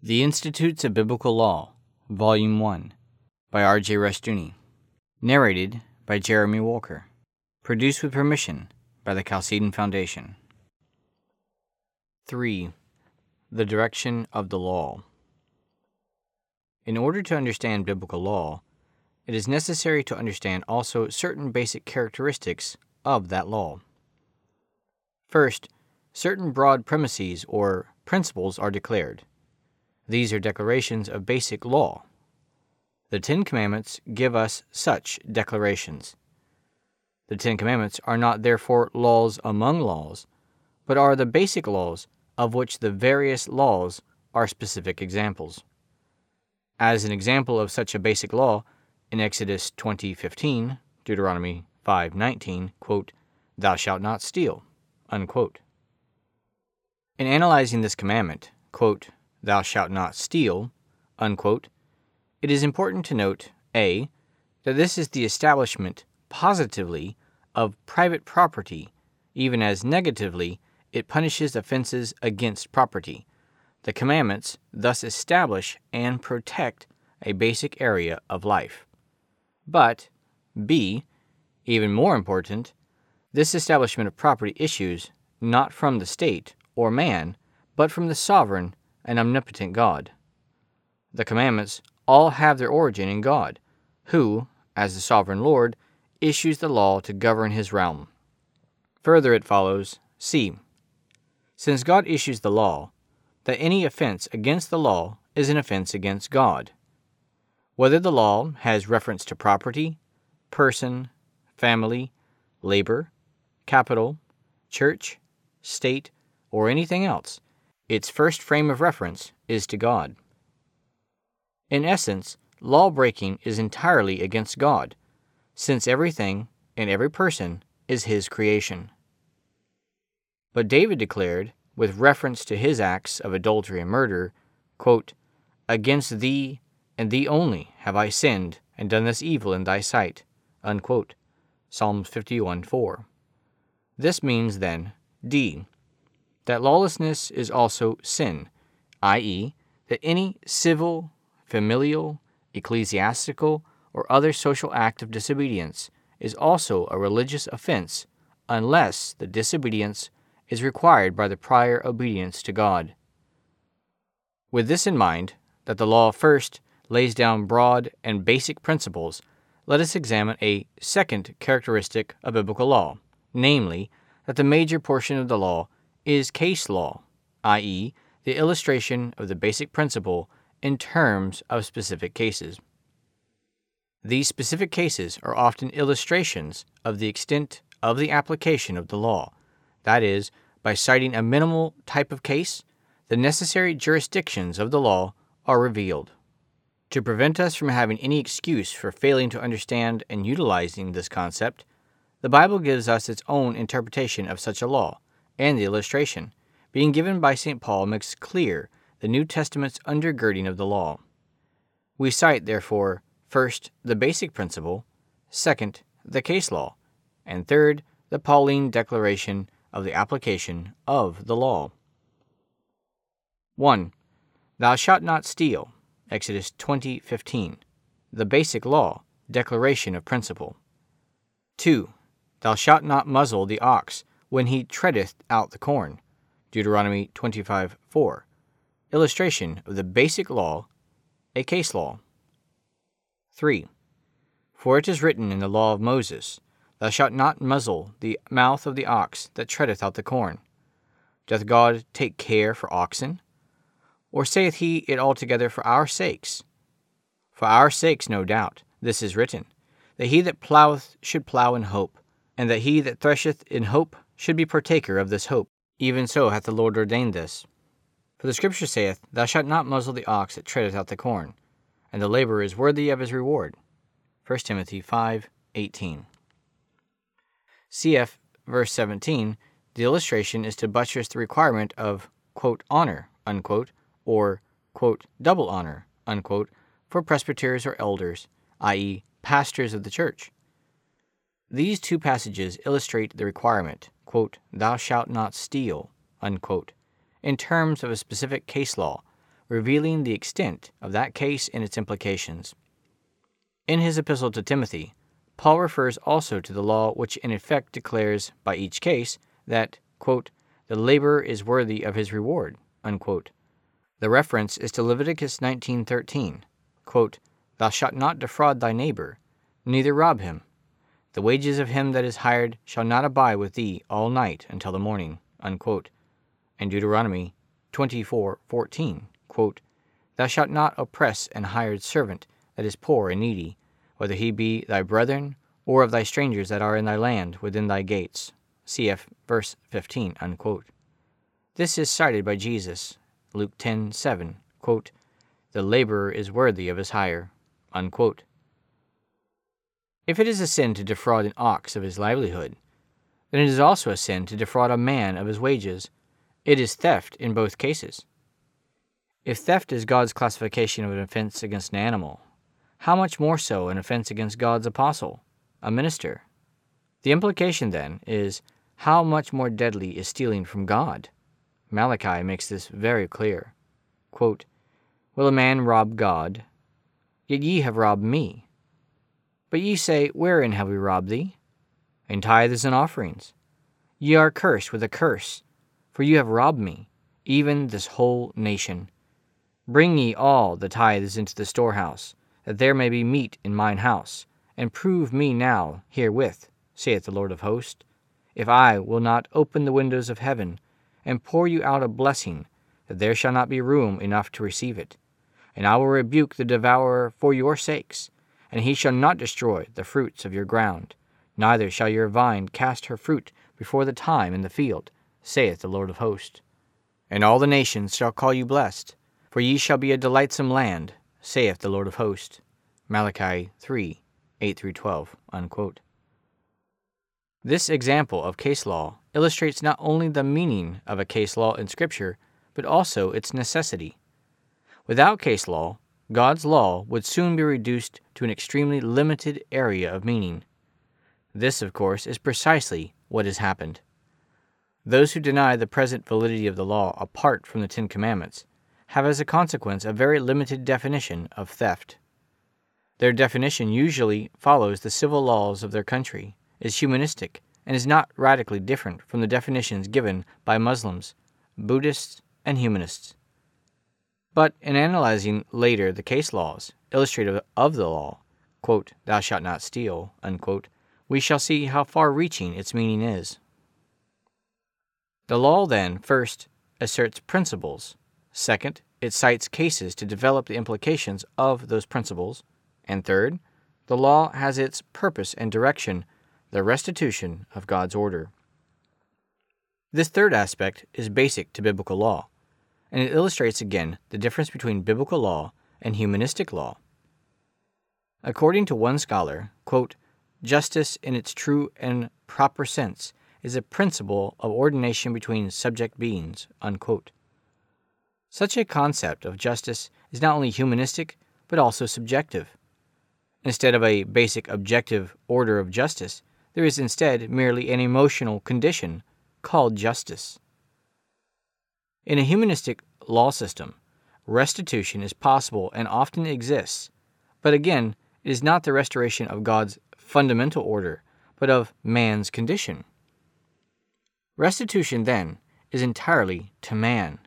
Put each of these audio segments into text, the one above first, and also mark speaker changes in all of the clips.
Speaker 1: The Institutes of Biblical Law, Volume 1, by R.J. Rushdoony. Narrated by Jeremy Walker. Produced with permission by the Chalcedon Foundation. 3. The Direction of the Law. In order to understand biblical law, it is necessary to understand also certain basic characteristics of that law. First, certain broad premises or principles are declared. These are declarations of basic law. The Ten Commandments give us such declarations. The Ten Commandments are not therefore laws among laws, but are the basic laws of which the various laws are specific examples. As an example of such a basic law, in Exodus 20:15, Deuteronomy 5:19, quote, "Thou shalt not steal." Unquote. In analyzing this commandment, quote, "Thou shalt not steal," unquote, it is important to note a that this is the establishment positively of private property, even as negatively it punishes offenses against property. The commandments thus establish and protect a basic area of life. But b even more important, this establishment of property issues not from the state or man, but from the sovereign and omnipotent God. The commandments all have their origin in God, who, as the sovereign Lord, issues the law to govern his realm. Further, it follows c. Since God issues the law, that any offense against the law is an offense against God. Whether the law has reference to property, person, family, labor, capital, church, state, or anything else, its first frame of reference is to God. In essence, law breaking is entirely against God, since everything and every person is His creation. But David declared, with reference to his acts of adultery and murder, quote, Against thee and thee only have I sinned and done this evil in thy sight. Unquote. Psalms 51 4. This means then, D, that lawlessness is also sin, i.e., that any civil, familial, ecclesiastical, or other social act of disobedience is also a religious offense unless the disobedience is required by the prior obedience to God. With this in mind, that the law first lays down broad and basic principles, let us examine a second characteristic of biblical law, namely, that the major portion of the law is case law, i.e., the illustration of the basic principle in terms of specific cases. These specific cases are often illustrations of the extent of the application of the law, that is, by citing a minimal type of case, the necessary jurisdictions of the law are revealed. To prevent us from having any excuse for failing to understand and utilizing this concept, the Bible gives us its own interpretation of such a law, and the illustration, being given by St. Paul, makes clear the New Testament's undergirding of the law. We cite, therefore, first, the basic principle, second, the case law, and third, the Pauline declaration of the application of the law. 1. Thou shalt not steal. Exodus 20:15. The basic law, declaration of principle. 2. Thou shalt not muzzle the ox when he treadeth out the corn. Deuteronomy 25 4. Illustration of the basic law, a case law. 3. For it is written in the law of Moses, Thou shalt not muzzle the mouth of the ox that treadeth out the corn. Doth God take care for oxen? Or saith he it altogether for our sakes? For our sakes, no doubt, this is written, that he that plougheth should plough in hope, and that he that thresheth in hope should be partaker of this hope. Even so hath the Lord ordained this. For the Scripture saith, Thou shalt not muzzle the ox that treadeth out the corn, and the laborer is worthy of his reward. 1 Timothy 5 18. Cf. verse 17, the illustration is to buttress the requirement of, quote, honor, unquote, or, quote, double honor, unquote, for presbyters or elders, i.e., pastors of the church. These two passages illustrate the requirement, quote, thou shalt not steal, unquote, in terms of a specific case law, revealing the extent of that case and its implications. In his epistle to Timothy, Paul refers also to the law which in effect declares by each case that, quote, the laborer is worthy of his reward. Unquote. The reference is to Leviticus 19:13, quote, Thou shalt not defraud thy neighbor, neither rob him. The wages of him that is hired shall not abide with thee all night until the morning. Unquote. And Deuteronomy 24:14, quote, Thou shalt not oppress an hired servant that is poor and needy, whether he be thy brethren or of thy strangers that are in thy land within thy gates. Cf. verse 15. Unquote. This is cited by Jesus, Luke 10:7, The laborer is worthy of his hire. Unquote. If it is a sin to defraud an ox of his livelihood, then it is also a sin to defraud a man of his wages. It is theft in both cases. If theft is God's classification of an offense against an animal, how much more so an offense against God's apostle, a minister? The implication, then, is how much more deadly is stealing from God? Malachi makes this very clear. Quote, Will a man rob God? Yet ye have robbed me. But ye say, Wherein have we robbed thee? In tithes and offerings. Ye are cursed with a curse, for you have robbed me, even this whole nation. Bring ye all the tithes into the storehouse, that there may be meat in mine house, and prove me now herewith, saith the Lord of hosts, if I will not open the windows of heaven, and pour you out a blessing, that there shall not be room enough to receive it. And I will rebuke the devourer for your sakes, and he shall not destroy the fruits of your ground, neither shall your vine cast her fruit before the time in the field, saith the Lord of hosts. And all the nations shall call you blessed, for ye shall be a delightsome land, saith the Lord of hosts. Malachi 3 8 through 12. Unquote. This example of case law illustrates not only the meaning of a case law in Scripture, but also its necessity. Without case law, God's law would soon be reduced to an extremely limited area of meaning. This, of course, is precisely what has happened. Those who deny the present validity of the law apart from the Ten Commandments have as a consequence a very limited definition of theft. Their definition usually follows the civil laws of their country, is humanistic, and is not radically different from the definitions given by Muslims, Buddhists, and humanists. But in analyzing later the case laws illustrative of the law, quote, thou shalt not steal, unquote, we shall see how far reaching its meaning is. The law then, first, asserts principles Second, it cites cases to develop the implications of those principles. And third, the law has its purpose and direction, the restitution of God's order. This third aspect is basic to biblical law, and it illustrates again the difference between biblical law and humanistic law. According to one scholar, quote, justice in its true and proper sense is a principle of ordination between subject beings, unquote. Such a concept of justice is not only humanistic, but also subjective. Instead of a basic objective order of justice, there is instead merely an emotional condition called justice. In a humanistic law system, restitution is possible and often exists, but again, it is not the restoration of God's fundamental order, but of man's condition. Restitution, then, is entirely to man.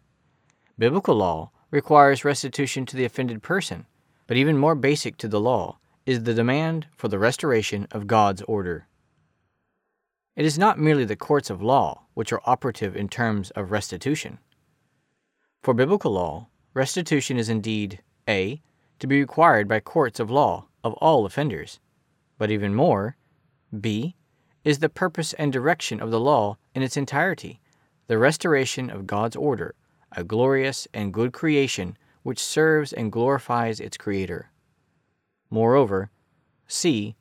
Speaker 1: Biblical law requires restitution to the offended person, but even more basic to the law is the demand for the restoration of God's order. It is not merely the courts of law which are operative in terms of restitution. For biblical law, restitution is indeed a. to be required by courts of law of all offenders, but even more, b. is the purpose and direction of the law in its entirety, the restoration of God's order a glorious and good creation which serves and glorifies its Creator. Moreover, c.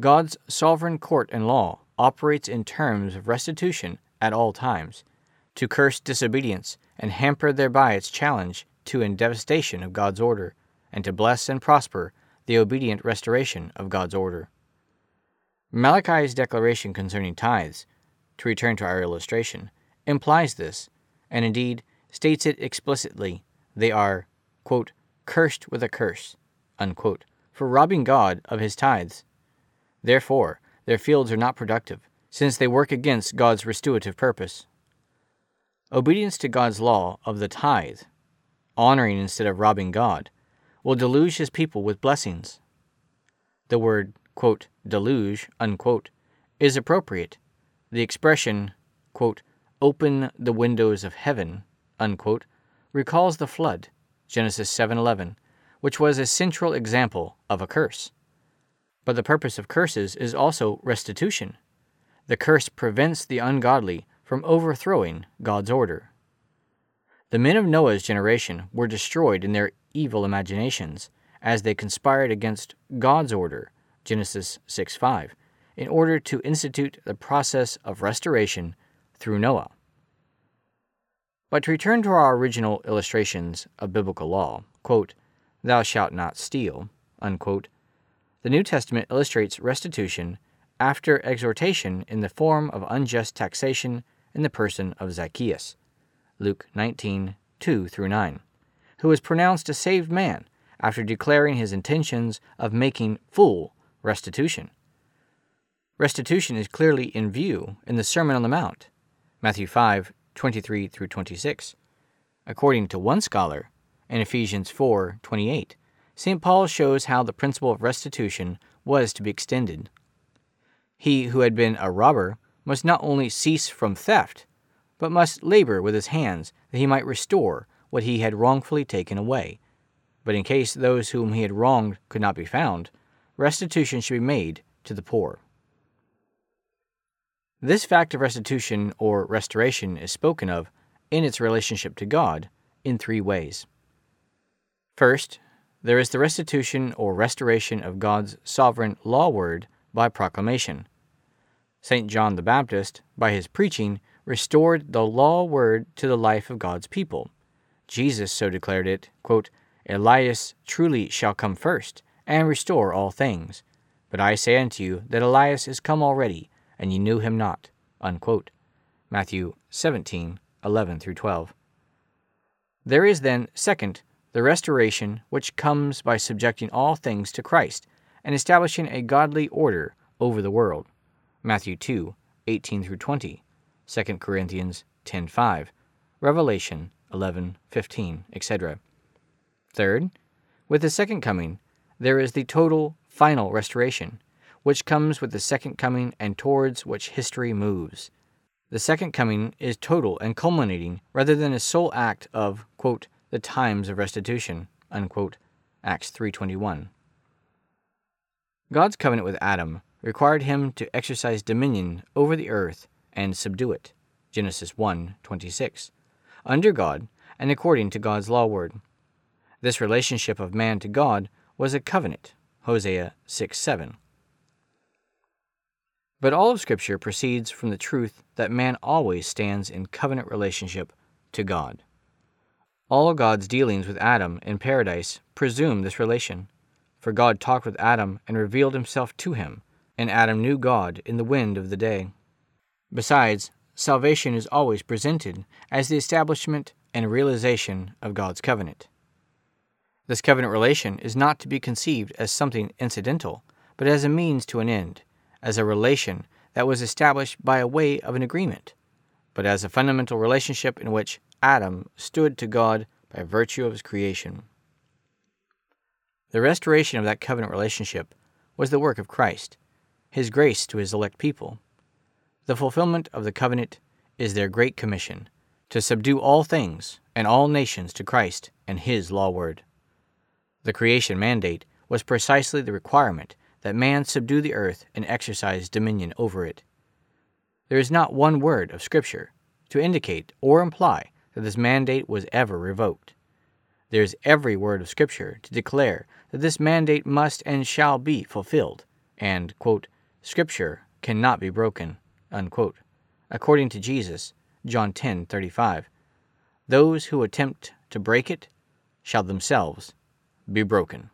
Speaker 1: God's sovereign court and law operates in terms of restitution at all times, to curse disobedience and hamper thereby its challenge to and devastation of God's order, and to bless and prosper the obedient restoration of God's order. Malachi's declaration concerning tithes, to return to our illustration, implies this, and indeed states it explicitly they are quote, cursed with a curse, unquote, for robbing God of his tithes. Therefore, their fields are not productive, since they work against God's restitutive purpose. Obedience to God's law of the tithe, honoring instead of robbing God, will deluge his people with blessings. The word, quote, deluge, unquote, is appropriate. The expression, quote, open the windows of heaven, unquote, recalls the flood, Genesis 7:11, which was a central example of a curse. But the purpose of curses is also restitution. The curse prevents the ungodly from overthrowing God's order. The men of Noah's generation were destroyed in their evil imaginations as they conspired against God's order, Genesis 6:5, in order to institute the process of restoration through Noah. But to return to our original illustrations of biblical law, quote, thou shalt not steal, unquote, the New Testament illustrates restitution after exhortation in the form of unjust taxation in the person of Zacchaeus, Luke 19, 2 through 9 who was pronounced a saved man after declaring his intentions of making full restitution. Restitution is clearly in view in the Sermon on the Mount, Matthew 5 23 through 26. According to one scholar, in Ephesians 4 28, St. Paul shows how the principle of restitution was to be extended. He who had been a robber must not only cease from theft, but must labor with his hands that he might restore what he had wrongfully taken away. But in case those whom he had wronged could not be found, restitution should be made to the poor. This fact of restitution or restoration is spoken of in its relationship to God in three ways. First, there is the restitution or restoration of God's sovereign law word by proclamation. St. John the Baptist, by his preaching, restored the law word to the life of God's people. Jesus so declared it, quote, Elias truly shall come first, and restore all things. But I say unto you that Elias is come already, and ye knew him not. Unquote. Matthew 17, 11 through 12. There is then, second, the restoration which comes by subjecting all things to Christ and establishing a godly order over the world. Matthew 2, 18 through 20, 2 Corinthians 10, 5, Revelation 11, 15, etc. Third, with the second coming, there is the total, final restoration, which comes with the second coming and towards which history moves. The second coming is total and culminating rather than a sole act of, quote, the times of restitution, unquote, Acts 3.21. God's covenant with Adam required him to exercise dominion over the earth and subdue it, Genesis 1.26 under God and according to God's law word. This relationship of man to God was a covenant, Hosea 6 7. But all of Scripture proceeds from the truth that man always stands in covenant relationship to God. All God's dealings with Adam in paradise presume this relation, for God talked with Adam and revealed himself to him, and Adam knew God in the wind of the day. Besides, salvation is always presented as the establishment and realization of God's covenant. This covenant relation is not to be conceived as something incidental, but as a means to an end, as a relation that was established by a way of an agreement, but as a fundamental relationship in which Adam stood to God by virtue of his creation. The restoration of that covenant relationship was the work of Christ, his grace to his elect people. The fulfillment of the covenant is their great commission to subdue all things and all nations to Christ and his law word. The creation mandate was precisely the requirement that man subdue the earth and exercise dominion over it. There is not one word of Scripture to indicate or imply that this mandate was ever revoked. There is every word of Scripture to declare that this mandate must and shall be fulfilled, and, quote, Scripture cannot be broken unquote. According to Jesus, John 10:35, those who attempt to break it shall themselves be broken.